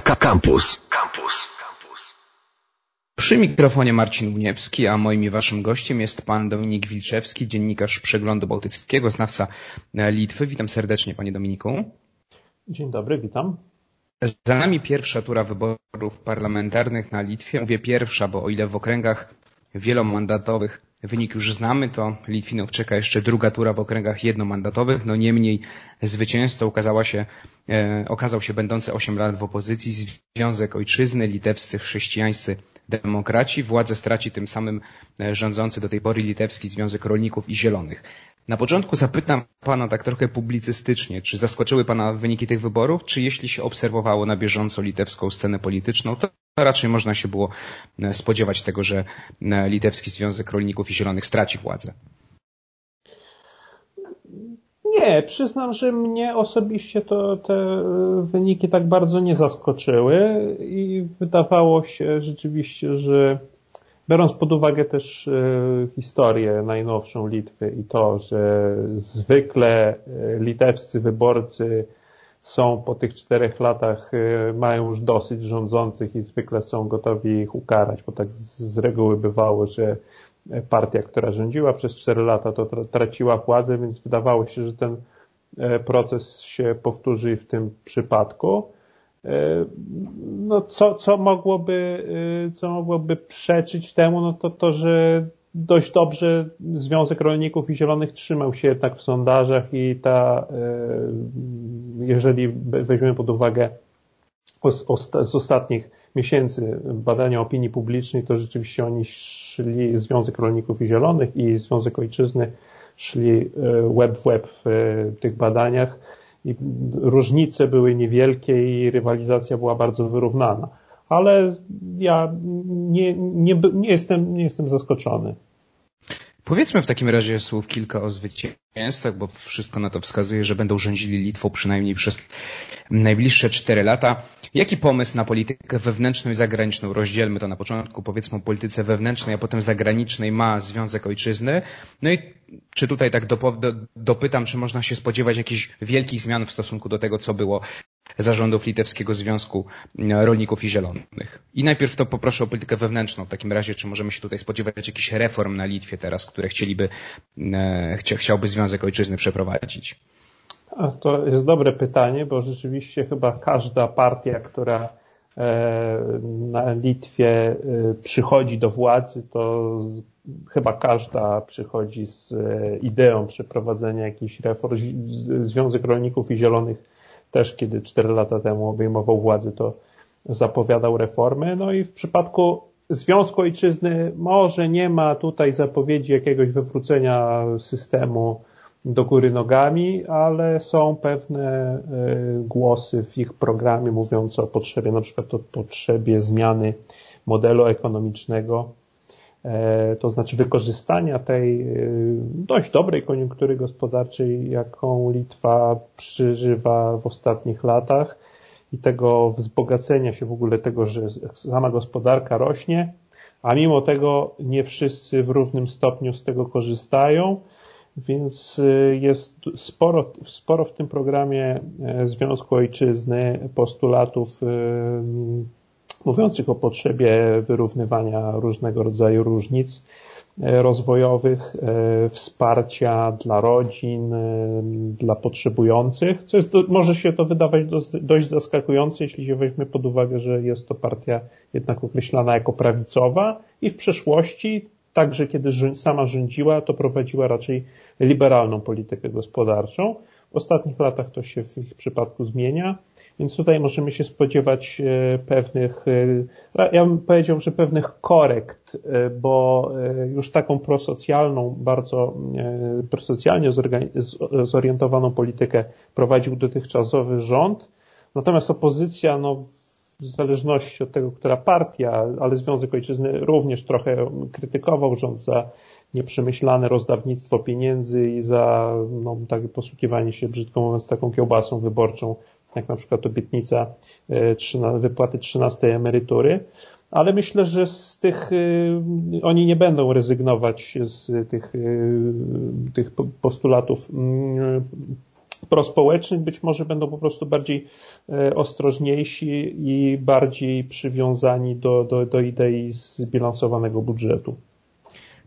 Campus. Campus. Przy mikrofonie Marcin Uniewski, a moim i waszym gościem jest pan Dominik Wilczewski, dziennikarz Przeglądu Bałtyckiego, znawca Litwy. Witam serdecznie, panie Dominiku. Dzień dobry, witam. Za nami pierwsza tura wyborów parlamentarnych na Litwie. Mówię pierwsza, bo o ile w okręgach wielomandatowych wynik już znamy, to Litwinów czeka jeszcze druga tura w okręgach jednomandatowych. No niemniej zwycięzcą okazała się, e, okazał się będący 8 lat w opozycji Związek Ojczyzny, litewscy chrześcijańscy demokraci. Władzę straci tym samym e, rządzący do tej pory litewski Związek Rolników i Zielonych. Na początku zapytam Pana tak trochę publicystycznie, czy zaskoczyły Pana wyniki tych wyborów, czy jeśli się obserwowało na bieżąco litewską scenę polityczną, to raczej można się było e, spodziewać tego, że e, Litewski Związek Rolników i Zielonych straci władzę. Nie, przyznam, że mnie osobiście to te wyniki tak bardzo nie zaskoczyły i wydawało się rzeczywiście, że biorąc pod uwagę też e, historię najnowszą Litwy i to, że zwykle e, litewscy wyborcy są po tych czterech latach, e, mają już dosyć rządzących i zwykle są gotowi ich ukarać, bo tak z reguły bywało, że partia, która rządziła przez 4 lata, to traciła władzę, więc wydawało się, że ten e, proces się powtórzy w tym przypadku. E, no, co, co, mogłoby, e, co mogłoby przeczyć temu, no to to, że dość dobrze Związek Rolników i Zielonych trzymał się jednak w sondażach i ta, jeżeli weźmiemy pod uwagę z ostatnich miesięcy badania opinii publicznej, to rzeczywiście oni szli, Związek Rolników i Zielonych i Związek Ojczyzny szli web w web w e, tych badaniach i różnice były niewielkie i rywalizacja była bardzo wyrównana. Ale ja nie, nie, nie, jestem, nie jestem zaskoczony. Powiedzmy w takim razie słów kilka o zwycięzcach, bo wszystko na to wskazuje, że będą rządzili Litwą przynajmniej przez najbliższe cztery lata. Jaki pomysł na politykę wewnętrzną i zagraniczną? Rozdzielmy to na początku, powiedzmy o polityce wewnętrznej, a potem zagranicznej ma Związek Ojczyzny. No i czy tutaj tak dopytam, czy można się spodziewać jakichś wielkich zmian w stosunku do tego, co było zarządów Litewskiego Związku Rolników i Zielonych. I najpierw to poproszę o politykę wewnętrzną. W takim razie, czy możemy się tutaj spodziewać jakichś reform na Litwie teraz, które chcieliby, e, chciałby Związek Ojczyzny przeprowadzić? To jest dobre pytanie, bo rzeczywiście chyba każda partia, która e, na Litwie e, przychodzi do władzy, to chyba każda przychodzi z ideą przeprowadzenia jakichś reform. Związek Rolników i Zielonych też kiedy 4 lata temu obejmował władzę, to zapowiadał reformy. No i w przypadku Związku Ojczyzny może nie ma tutaj zapowiedzi jakiegoś wywrócenia systemu do góry nogami, ale są pewne e, głosy w ich programie mówiące o potrzebie, na przykład o potrzebie zmiany modelu ekonomicznego, to znaczy wykorzystania tej e, dość dobrej koniunktury gospodarczej, jaką Litwa przeżywa w ostatnich latach i tego wzbogacenia się w ogóle tego, że sama gospodarka rośnie, a mimo tego nie wszyscy w równym stopniu z tego korzystają, więc y, jest sporo, sporo w tym programie e, Związku Ojczyzny postulatów mówiących o potrzebie wyrównywania różnego rodzaju różnic e, rozwojowych, e, wsparcia dla rodzin, dla potrzebujących, co jest, może się to wydawać dość zaskakujące, jeśli się weźmie pod uwagę, że jest to partia jednak określana jako prawicowa i w przeszłości także kiedy sama rządziła, to prowadziła raczej liberalną politykę gospodarczą. W ostatnich latach to się w ich przypadku zmienia, więc tutaj możemy się spodziewać e, pewnych, e, ja bym powiedział, że pewnych korekt, e, bo już taką prosocjalną, bardzo prosocjalnie zorientowaną politykę prowadził dotychczasowy rząd, natomiast opozycja no, w zależności od tego, która partia, ale Związek Ojczyzny również trochę krytykował rząd za nieprzemyślane rozdawnictwo pieniędzy i za no, takie posługiwanie się, brzydko mówiąc, taką kiełbasą wyborczą, jak na przykład obietnica e, wypłaty 13 emerytury. Ale myślę, że z tych, e, oni nie będą rezygnować z tych, e, tych postulatów mm, prospołecznych być może będą po prostu bardziej ostrożniejsi i bardziej przywiązani do, do, do idei zbilansowanego budżetu.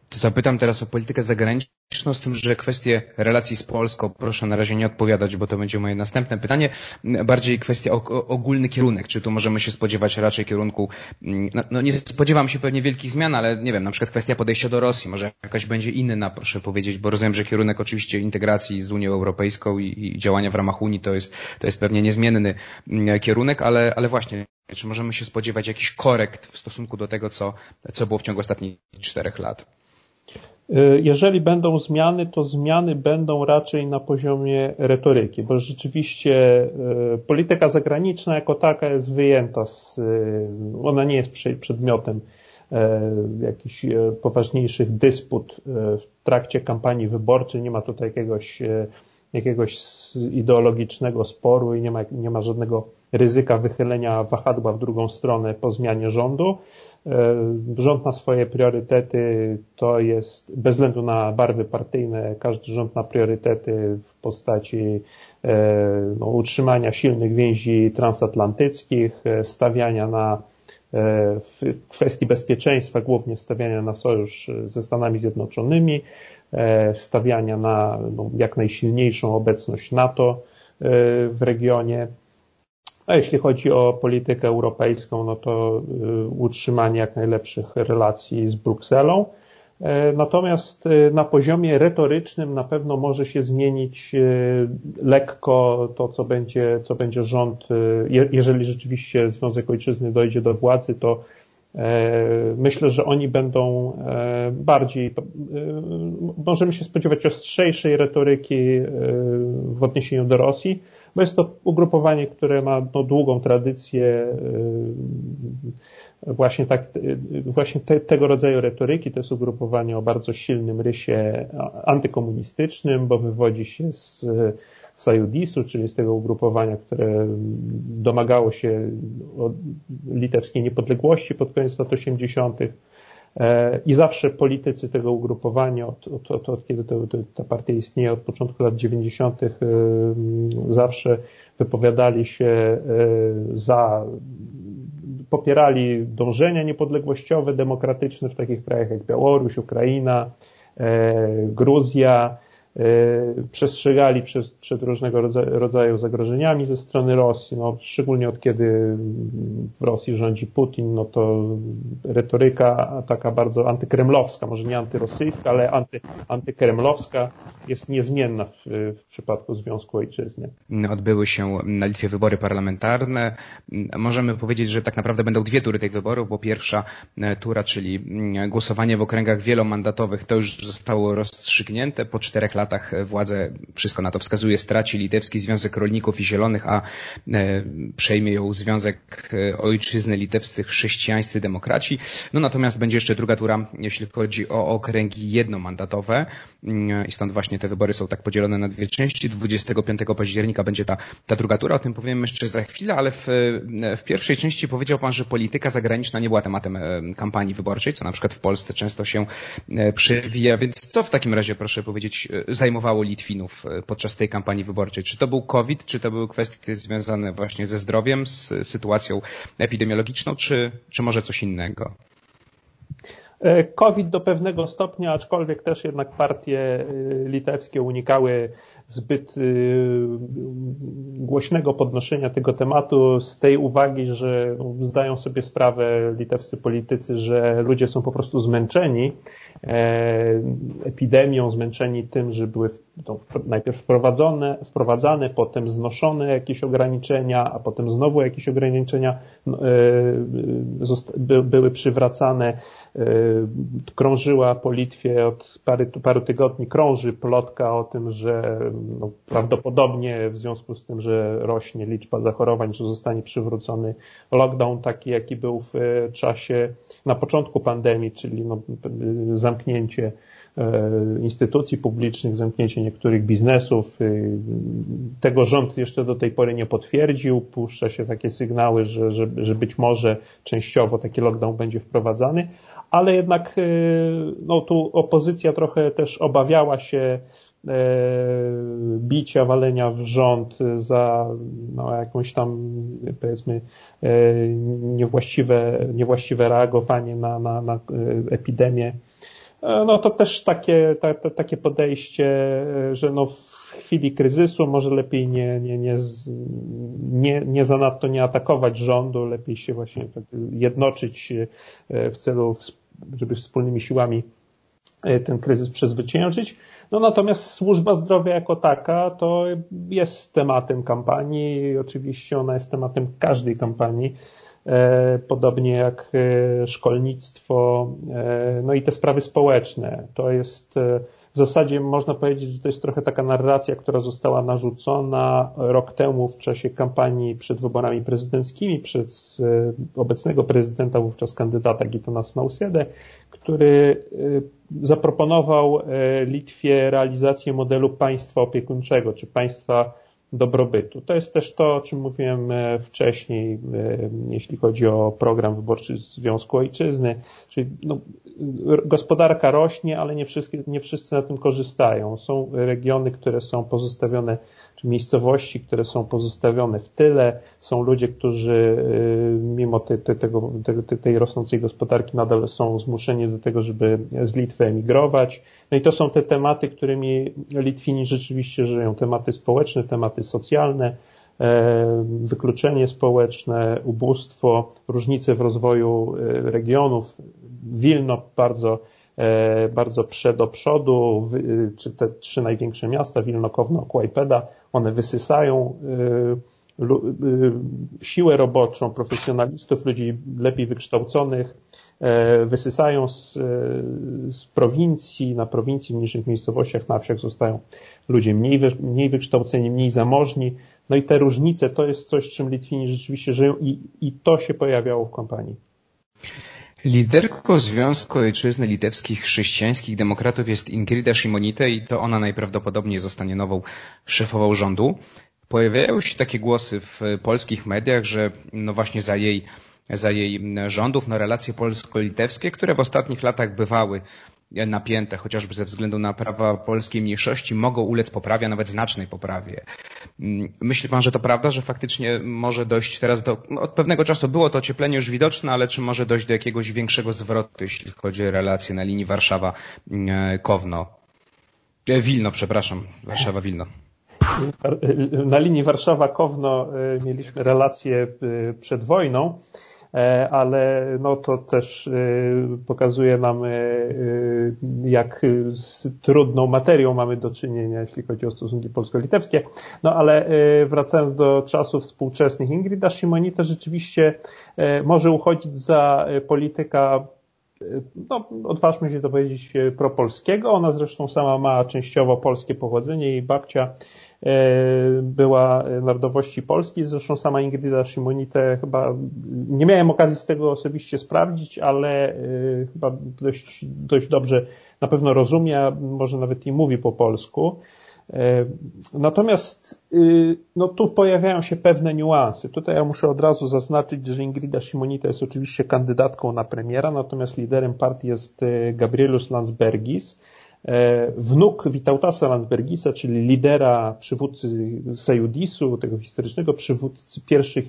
To zapytam teraz o politykę zagraniczną, z tym, że kwestie relacji z Polską proszę na razie nie odpowiadać, bo to będzie moje następne pytanie. Bardziej kwestia ogólny kierunek. Czy tu możemy się spodziewać raczej kierunku, mm, no, no, nie spodziewam się pewnie wielkich zmian, ale nie wiem, na przykład kwestia podejścia do Rosji, może jakaś będzie inna, proszę powiedzieć, bo rozumiem, że kierunek oczywiście integracji z Unią Europejską i, i działania w ramach Unii to jest, to jest pewnie niezmienny mm, kierunek, ale, ale właśnie, czy możemy się spodziewać jakichś korekt w stosunku do tego, co, co było w ciągu ostatnich czterech lat? Y, jeżeli będą zmiany, to zmiany będą raczej na poziomie retoryki, bo rzeczywiście y, polityka zagraniczna jako taka jest wyjęta z, y, ona nie jest przedmiotem jakichś poważniejszych dysput w trakcie kampanii wyborczej, nie ma tutaj jakiegoś, jakiegoś ideologicznego sporu i nie ma, nie ma żadnego ryzyka wychylenia wahadła w drugą stronę po zmianie rządu. E, rząd ma swoje priorytety, to jest bez względu na barwy partyjne, każdy rząd ma priorytety w postaci e, no, utrzymania silnych więzi transatlantyckich, e, stawiania na w kwestii bezpieczeństwa, głównie stawiania na sojusz ze Stanami Zjednoczonymi, stawiania na no, jak najsilniejszą obecność NATO w regionie. A jeśli chodzi o politykę europejską, no to y, utrzymanie jak najlepszych relacji z Brukselą. E, natomiast y, na poziomie retorycznym na pewno może się zmienić y, lekko to, co będzie, co będzie rząd, jeżeli rzeczywiście Związek Ojczyzny dojdzie do władzy, to e, myślę, że oni będą e, bardziej, możemy się spodziewać ostrzejszej retoryki w odniesieniu do Rosji, bo jest to ugrupowanie, które ma no, długą tradycję y, właśnie, tak, y, właśnie te, tego rodzaju retoryki. To jest ugrupowanie o bardzo silnym rysie antykomunistycznym, bo wywodzi się z Sajudisu, czyli z tego ugrupowania, które domagało się litewskiej niepodległości pod koniec lat 80. E, I zawsze politycy tego ugrupowania, od, od, od, od kiedy to, to, ta partia istnieje, od początku lat 90., e, zawsze wypowiadali się e, za, popierali dążenia niepodległościowe, demokratyczne w takich krajach jak Białoruś, Ukraina, Gruzja, przestrzegali przed, przed różnego rodzaju zagrożeniami ze strony Rosji, no, szczególnie od kiedy w Rosji rządzi Putin, no to retoryka taka bardzo antykremlowska, może nie antyrosyjska, ale anty, antykremlowska jest niezmienna w, w przypadku Związku Ojczyzny. Odbyły się na Litwie wybory parlamentarne. Możemy powiedzieć, że tak naprawdę będą dwie tury tych wyborów, bo pierwsza tura, czyli głosowanie w okręgach wielomandatowych, to już zostało rozstrzygnięte po czterech latach latach wszystko na to wskazuje, straci Litewski Związek Rolników i Zielonych, a e, przejmie ją Związek e, Ojczyzny Litewscy Chrześcijańscy Demokraci. No natomiast będzie jeszcze druga tura, jeśli chodzi o okręgi jednomandatowe mm, i stąd właśnie te wybory są tak podzielone na dwie części. 25 października będzie ta, ta druga tura, o tym powiem jeszcze za chwilę, ale w, e, w pierwszej części powiedział Pan, że polityka zagraniczna nie była tematem kampanii wyborczej, co na przykład w Polsce często się przewija, więc co w takim razie, proszę powiedzieć, zajmowało Litwinów e, podczas tej kampanii wyborczej? Czy to był COVID, czy to były kwestie związane właśnie ze zdrowiem, z sytuacją epidemiologiczną, czy, czy może coś innego? E, COVID do pewnego stopnia, aczkolwiek też jednak partie e, litewskie unikały zbyt głośnego podnoszenia tego tematu z tej uwagi, że zdają sobie sprawę litewscy politycy, że ludzie są po prostu zmęczeni E, epidemią, zmęczeni tym, że były najpierw wprowadzone, wprowadzane, potem znoszone jakieś ograniczenia, a potem znowu jakieś ograniczenia no, e, były przywracane. E, krążyła po Litwie od paru, paru tygodni, krąży plotka o tym, że no, prawdopodobnie w związku z tym, że rośnie liczba zachorowań, że zostanie przywrócony lockdown taki, jaki był w czasie na początku pandemii, czyli no, zamknięcie e, instytucji publicznych, zamknięcie niektórych biznesów. E, tego rząd jeszcze do tej pory nie potwierdził. Puszcza się takie sygnały, że, że, że być może częściowo taki lockdown będzie wprowadzany, ale jednak e, no, tu opozycja trochę też obawiała się bicia, walenia w rząd za no, jakąś tam powiedzmy niewłaściwe, niewłaściwe reagowanie na, na, na epidemię, no to też takie, ta, takie podejście, że no w chwili kryzysu może lepiej nie, nie, nie, nie, nie zanadto nie atakować rządu, lepiej się właśnie tak jednoczyć w celu, żeby wspólnymi siłami ten kryzys przezwyciężyć. No natomiast służba zdrowia jako taka to jest tematem kampanii. Oczywiście ona jest tematem każdej kampanii. E, podobnie jak e, szkolnictwo, e, no i te sprawy społeczne. To jest w zasadzie można powiedzieć, że to jest trochę taka narracja, która została narzucona rok temu w czasie kampanii przed wyborami prezydenckimi przez obecnego prezydenta, wówczas kandydata Gitana Snausedę, który zaproponował Litwie realizację modelu państwa opiekuńczego, czy państwa dobrobytu. To jest też to, o czym mówiłem e, wcześniej, e, jeśli chodzi o program wyborczy Związku Ojczyzny, czyli no, gospodarka rośnie, ale nie wszyscy, nie wszyscy na tym korzystają. Są regiony, które są pozostawione czy miejscowości, które są pozostawione w tyle. Są ludzie, którzy y, mimo te, te, tego, te, tej rosnącej gospodarki nadal są zmuszeni do tego, żeby z Litwy emigrować. No i to są te tematy, którymi Litwini rzeczywiście żyją. Tematy społeczne, tematy socjalne, e, wykluczenie społeczne, ubóstwo, różnice w rozwoju e, regionów. Wilno bardzo bardzo prze do przodu, czy te trzy największe miasta, Wilno, Kowno, Kłajpeda, one wysysają e, e, siłę roboczą, profesjonalistów, ludzi lepiej wykształconych, wysysają z, z prowincji, na prowincji, w mniejszych miejscowościach, na wsiach zostają ludzie mniej, mniej wykształceni, mniej zamożni. No i te różnice to jest coś, czym Litwini rzeczywiście żyją i, i to się pojawiało w kampanii. Liderką Związku Ojczyzny Litewskich Chrześcijańskich Demokratów jest Ingrida Shimonite i to ona najprawdopodobniej zostanie nową szefową rządu. Pojawiają się takie głosy w polskich mediach, że no właśnie za jej, za jej rządów no relacje polsko-litewskie, które w ostatnich latach bywały napięte, chociażby ze względu na prawa polskiej mniejszości, mogą ulec poprawie, a nawet znacznej poprawie. Mm, myśli Pan, że to prawda, że faktycznie może dojść teraz do, no, od pewnego czasu było to ocieplenie już widoczne, ale czy może dojść do jakiegoś większego zwrotu, jeśli chodzi o relacje na linii Warszawa-Kowno? E, Wilno, przepraszam, Warszawa-Wilno. Na linii Warszawa-Kowno e, mieliśmy relacje e, przed wojną. E, ale no to też e, pokazuje nam, e, jak z trudną materią mamy do czynienia, jeśli chodzi o stosunki polsko-litewskie. No ale wracając do czasów współczesnych, Ingrida Shimonita rzeczywiście może uchodzić za polityka no, odważmy się to powiedzieć, propolskiego. Ona zresztą sama ma częściowo polskie pochodzenie. Jej babcia była narodowości polskiej. Zresztą sama Ingrida Shimonite chyba, nie miałem okazji z tego osobiście sprawdzić, ale e, chyba dość, dość dobrze na pewno rozumie, może nawet i mówi po polsku. E, natomiast no, tu pojawiają się pewne niuanse. Tutaj ja muszę od razu zaznaczyć, że Ingrida Shimonita jest oczywiście kandydatką na premiera, natomiast liderem partii jest Gabrielus Landsbergis, E, wnuk Witautasa Landsbergisa, czyli lidera przywódcy Sejudisu, tego historycznego przywódcy, pierwszy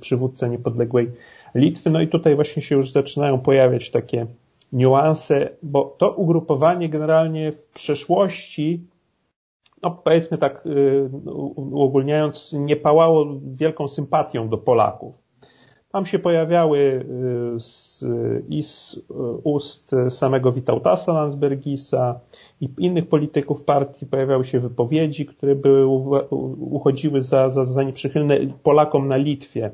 przywódca niepodległej Litwy. No i tutaj właśnie się już zaczynają pojawiać takie niuanse, bo to ugrupowanie generalnie w przeszłości, no powiedzmy tak y, uogólniając, nie pałało wielką sympatią do Polaków. Tam się pojawiały y, z, i z ust samego Witautasa Landsbergisa i innych polityków partii pojawiały się wypowiedzi, które były, uchodziły za, za, za nieprzychylne Polakom na Litwie.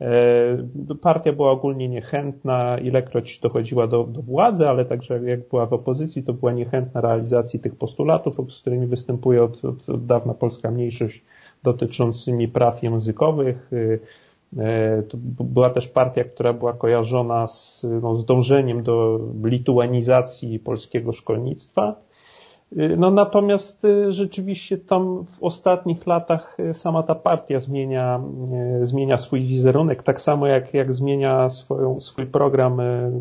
E, partia była ogólnie niechętna, ilekroć dochodziła do, do władzy, ale także jak była w opozycji, to była niechętna realizacji tych postulatów, z którymi występuje od, od, od dawna polska mniejszość dotyczącymi praw językowych, E, to była też partia, która była kojarzona z, no, z dążeniem do lituanizacji polskiego szkolnictwa. E, no natomiast e, rzeczywiście tam w ostatnich latach sama ta partia zmienia, zmienia swój wizerunek, tak samo jak, jak zmienia swoją, swój program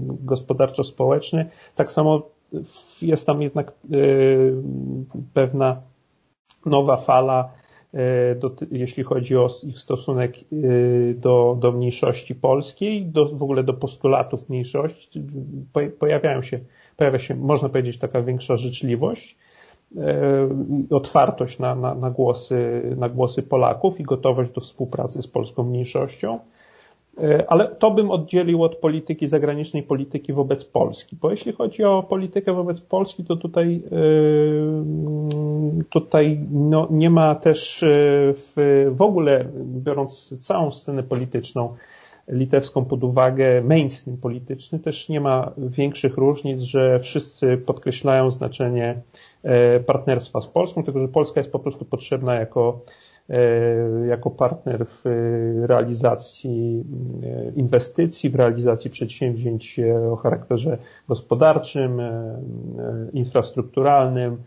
gospodarczo-społeczny, tak samo jest tam jednak pewna nowa fala, do, jeśli chodzi o ich stosunek do, do mniejszości polskiej, do, w ogóle do postulatów mniejszości. Pojawiają się, pojawia się, można powiedzieć, taka większa życzliwość E, otwartość na, na, na, głosy, na głosy Polaków i gotowość do współpracy z polską mniejszością. E, ale to bym oddzielił od polityki zagranicznej, polityki wobec Polski. Bo jeśli chodzi o politykę wobec Polski, to tutaj, e, tutaj no, nie ma też w, w ogóle, biorąc całą scenę polityczną, litewską pod uwagę, mainstream polityczny, też nie ma większych różnic, że wszyscy podkreślają znaczenie e, partnerstwa z Polską, tylko że Polska jest po prostu potrzebna jako, e, jako partner w realizacji e, inwestycji, w realizacji przedsięwzięć o charakterze gospodarczym, infrastrukturalnym,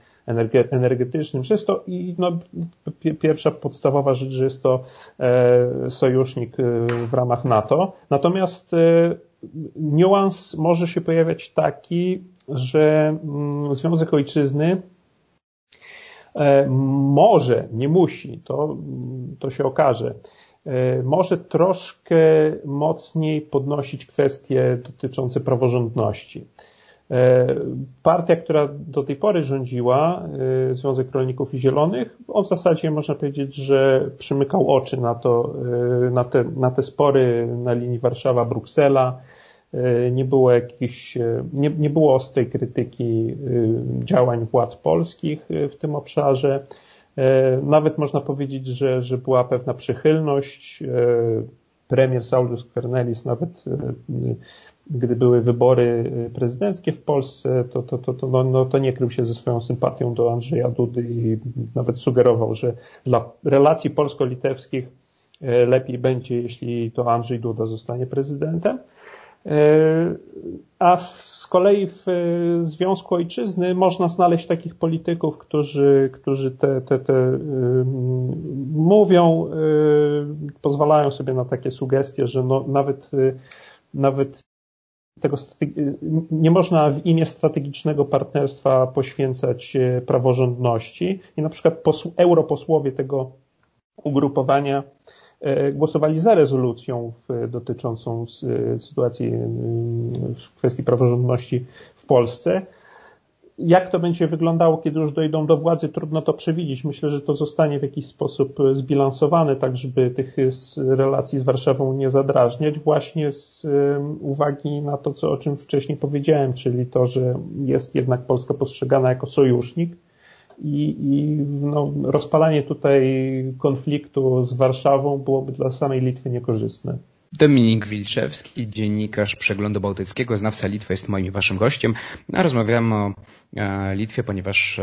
energetycznym. Jest to i no, pierwsza podstawowa rzecz, że jest to e, sojusznik e, w ramach NATO. Natomiast e, niuans może się pojawiać taki, że mm, Związek Ojczyzny może, nie musi, to, to się okaże, może troszkę mocniej podnosić kwestie dotyczące praworządności. E, partia, która do tej pory rządziła, e, Związek Rolników i Zielonych, on w zasadzie można powiedzieć, że przymykał oczy na to, e, na te, na te spory na linii Warszawa-Bruksela. Nie było jakichś, nie, nie było ostrej krytyki działań władz polskich w tym obszarze. Nawet można powiedzieć, że, że była pewna przychylność. Premier Saulus Kwernelis nawet gdy były wybory prezydenckie w Polsce, to, to, to, to, no, no, to nie krył się ze swoją sympatią do Andrzeja Dudy i nawet sugerował, że dla relacji polsko-litewskich lepiej będzie, jeśli to Andrzej Duda zostanie prezydentem. Y, a z kolei w Związku Ojczyzny można znaleźć takich polityków, którzy, którzy te, te, te mówią, pozwalają sobie na takie sugestie, że no nawet, nawet tego, nie można w imię strategicznego partnerstwa poświęcać e, praworządności. I na przykład posł, europosłowie tego ugrupowania e, głosowali za rezolucją w, dotyczącą sytuacji w kwestii praworządności w Polsce. Jak to będzie wyglądało, kiedy już dojdą do władzy, trudno to przewidzieć. Myślę, że to zostanie w jakiś sposób zbilansowane, tak żeby tych relacji z Warszawą nie zadrażniać, właśnie z uwagi na to, co, o czym wcześniej powiedziałem, czyli to, że jest jednak Polska postrzegana jako sojusznik i, i no, rozpalanie tutaj konfliktu z Warszawą byłoby dla samej Litwy niekorzystne. Dominik Wilczewski, dziennikarz Przeglądu Bałtyckiego, znawca Litwy, jest moim waszym gościem. Rozmawiamy o e, Litwie, ponieważ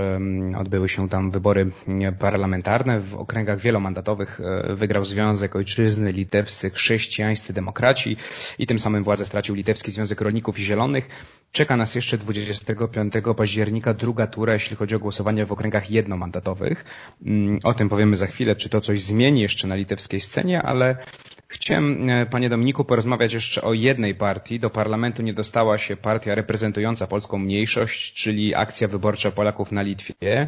odbyły się tam wybory parlamentarne. W okręgach wielomandatowych e, wygrał Związek Ojczyzny Litewscy Chrześcijańscy Demokraci i tym samym władzę stracił Litewski Związek Rolników i Zielonych. Czeka nas jeszcze 25 października druga tura, jeśli chodzi o głosowanie w okręgach jednomandatowych. Mm, o tym powiemy za chwilę, czy to coś zmieni jeszcze na litewskiej scenie, ale Chciałem, e, panie Dominiku, porozmawiać jeszcze o jednej partii. Do parlamentu nie dostała się partia reprezentująca polską mniejszość, czyli Akcja Wyborcza Polaków na Litwie.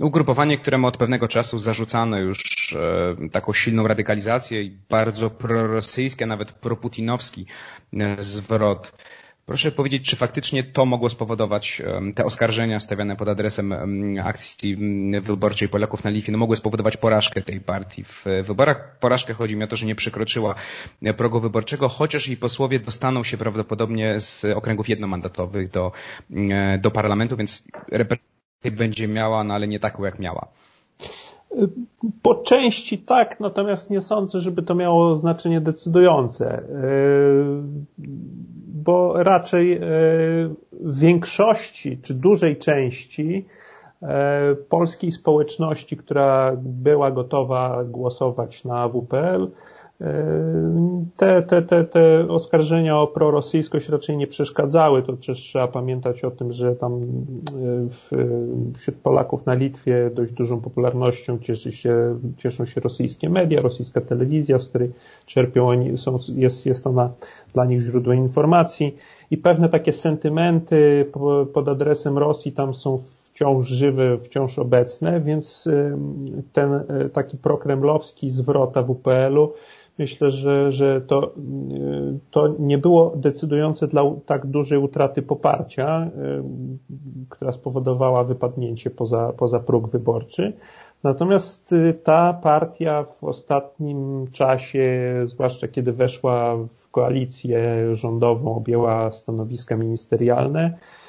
Ugrupowanie, któremu od pewnego czasu zarzucano już e, taką silną radykalizację i bardzo prorosyjski, a nawet proputinowski e, zwrot Proszę powiedzieć, czy faktycznie to mogło spowodować te oskarżenia stawiane pod adresem akcji wyborczej Polaków na Litwie, no mogły spowodować porażkę tej partii w wyborach. Porażkę chodzi mi o to, że nie przekroczyła progu wyborczego, chociaż jej posłowie dostaną się prawdopodobnie z okręgów jednomandatowych do, do parlamentu, więc reprezentację będzie miała, no ale nie taką jak miała. Po części tak, natomiast nie sądzę, żeby to miało znaczenie decydujące bo raczej e, w większości czy dużej części e, polskiej społeczności, która była gotowa głosować na WPL, te, te, te, te oskarżenia o prorosyjskość raczej nie przeszkadzały. To też trzeba pamiętać o tym, że tam w, wśród Polaków na Litwie dość dużą popularnością cieszy się, cieszą się rosyjskie media, rosyjska telewizja, z której czerpią oni, są, jest, jest ona dla nich źródłem informacji i pewne takie sentymenty pod adresem Rosji tam są wciąż żywe, wciąż obecne, więc ten e, taki prokremlowski zwrot AWPL-u myślę, że, że to, to nie było decydujące dla tak dużej utraty poparcia, która spowodowała wypadnięcie poza, poza próg wyborczy. Natomiast y, ta partia w ostatnim czasie, zwłaszcza kiedy weszła w koalicję rządową, objęła stanowiska ministerialne, y,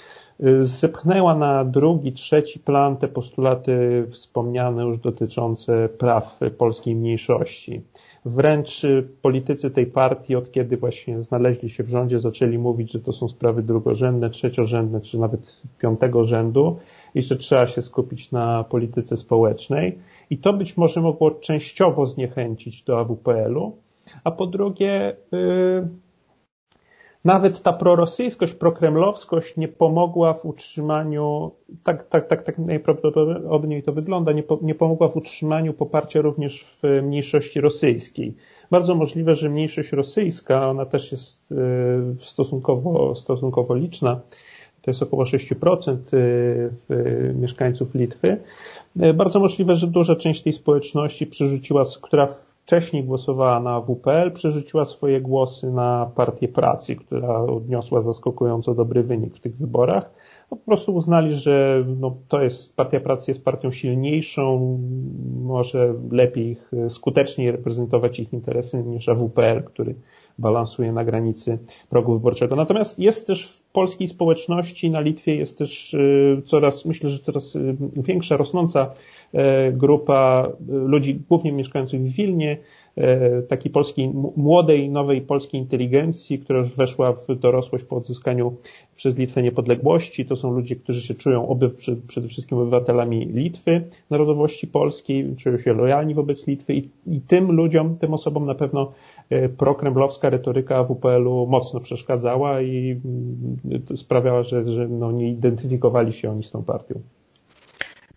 zepchnęła na drugi, trzeci plan te postulaty wspomniane już dotyczące praw polskiej mniejszości. Wręcz politycy tej partii, od kiedy właśnie znaleźli się w rządzie, zaczęli mówić, że to są sprawy drugorzędne, trzeciorzędne, czy nawet piątego rzędu i że trzeba się skupić na polityce społecznej. I to być może mogło częściowo zniechęcić do AWPL-u, a po drugie, yy, nawet ta prorosyjskość, prokremlowskość nie pomogła w utrzymaniu, tak, tak, tak, tak najprawdopodobniej to wygląda, nie, po, nie pomogła w utrzymaniu poparcia również w mniejszości rosyjskiej. Bardzo możliwe, że mniejszość rosyjska, ona też jest y, stosunkowo, stosunkowo liczna, to jest około 6% y, mieszkańców Litwy. Y, bardzo możliwe, że duża część tej społeczności przerzuciła, która wcześniej głosowała na WPL, przerzuciła swoje głosy na Partię Pracy, która odniosła zaskakująco dobry wynik w tych wyborach. No, po prostu uznali, że no, to jest, Partia Pracy jest partią silniejszą, może lepiej ich, skuteczniej reprezentować ich interesy niż AWPL, który balansuje na granicy progu wyborczego. Natomiast jest też polskiej społeczności na Litwie jest też y, coraz, myślę, że coraz y, większa, rosnąca y, grupa ludzi, głównie mieszkających w Wilnie, takiej polskiej, młodej, nowej polskiej inteligencji, która już weszła w dorosłość po odzyskaniu przez Litwę niepodległości. To są ludzie, którzy się czują oby, przede wszystkim obywatelami Litwy, narodowości polskiej, czują się lojalni wobec Litwy i, i tym ludziom, tym osobom na pewno prokremlowska retoryka WPL-u mocno przeszkadzała i mm, sprawiała, że, że no, nie identyfikowali się oni z tą partią.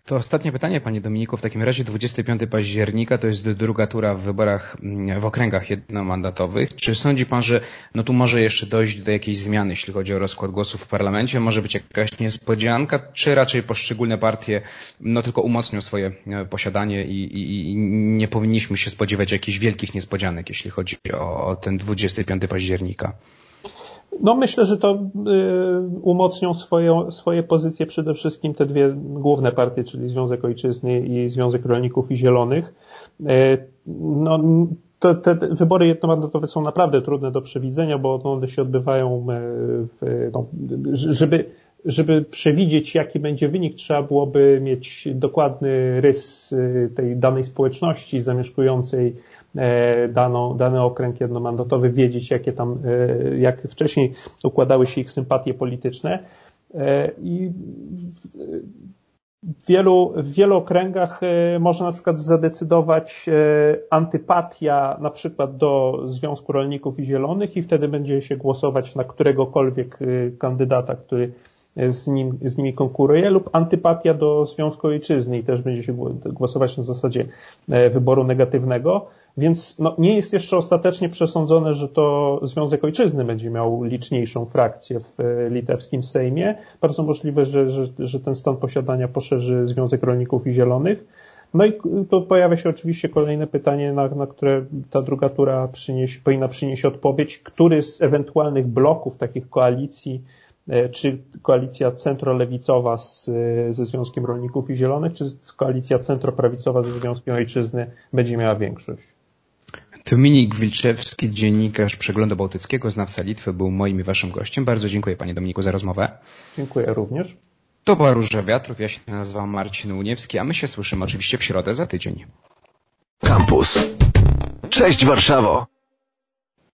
To ostatnie pytanie, panie Dominiku. W takim razie 25 października to jest druga tura w wyborach mm, w okręgach jednomandatowych. Czy sądzi pan, że no tu może jeszcze dojść do jakiejś zmiany, jeśli chodzi o rozkład głosów w parlamencie? Może być jakaś niespodzianka, czy raczej poszczególne partie no tylko umocnią swoje e, posiadanie i, i, i nie powinniśmy się spodziewać jakichś wielkich niespodzianek, jeśli chodzi o, o ten 25 października? No myślę, że to y, umocnią swoje, swoje pozycje przede wszystkim te dwie główne partie, czyli Związek Ojczyzny i Związek Rolników i Zielonych. Y, no, te, te wybory jednomandatowe są naprawdę trudne do przewidzenia, bo one się odbywają, y, w, no, żeby, żeby przewidzieć, jaki będzie wynik, trzeba byłoby mieć dokładny rys tej danej społeczności zamieszkującej daną, dany okręg jednomandatowy, wiedzieć, jakie tam, e, jak wcześniej układały się ich sympatie polityczne. E, I w wielu, w wielu okręgach może na przykład zadecydować antypatia na przykład do Związku Rolników i Zielonych i wtedy będzie się głosować na któregokolwiek kandydata, który z, nim, z nimi konkuruje, lub antypatia do Związku Ojczyzny i też będzie się głosować na zasadzie wyboru negatywnego. Więc no, nie jest jeszcze ostatecznie przesądzone, że to Związek Ojczyzny będzie miał liczniejszą frakcję w e, litewskim Sejmie. Bardzo możliwe, że, że, że ten stan posiadania poszerzy Związek Rolników i Zielonych. No i tu pojawia się oczywiście kolejne pytanie, na, na które ta druga tura przyniesie, powinna przynieść odpowiedź, który z ewentualnych bloków takich koalicji, e, czy koalicja centrolewicowa z, e, ze Związkiem Rolników i Zielonych, czy koalicja centroprawicowa ze Związkiem Ojczyzny będzie miała większość. Dominik Wilczewski, dziennikarz Przeglądu Bałtyckiego, znawca Litwy, był moim i waszym gościem. Bardzo dziękuję panie Dominiku za rozmowę. Dziękuję również. To była Róża Wiatrów, ja się nazywam Marcin Uniewski, a my się słyszymy oczywiście w środę za tydzień. Campus. Cześć Warszawo!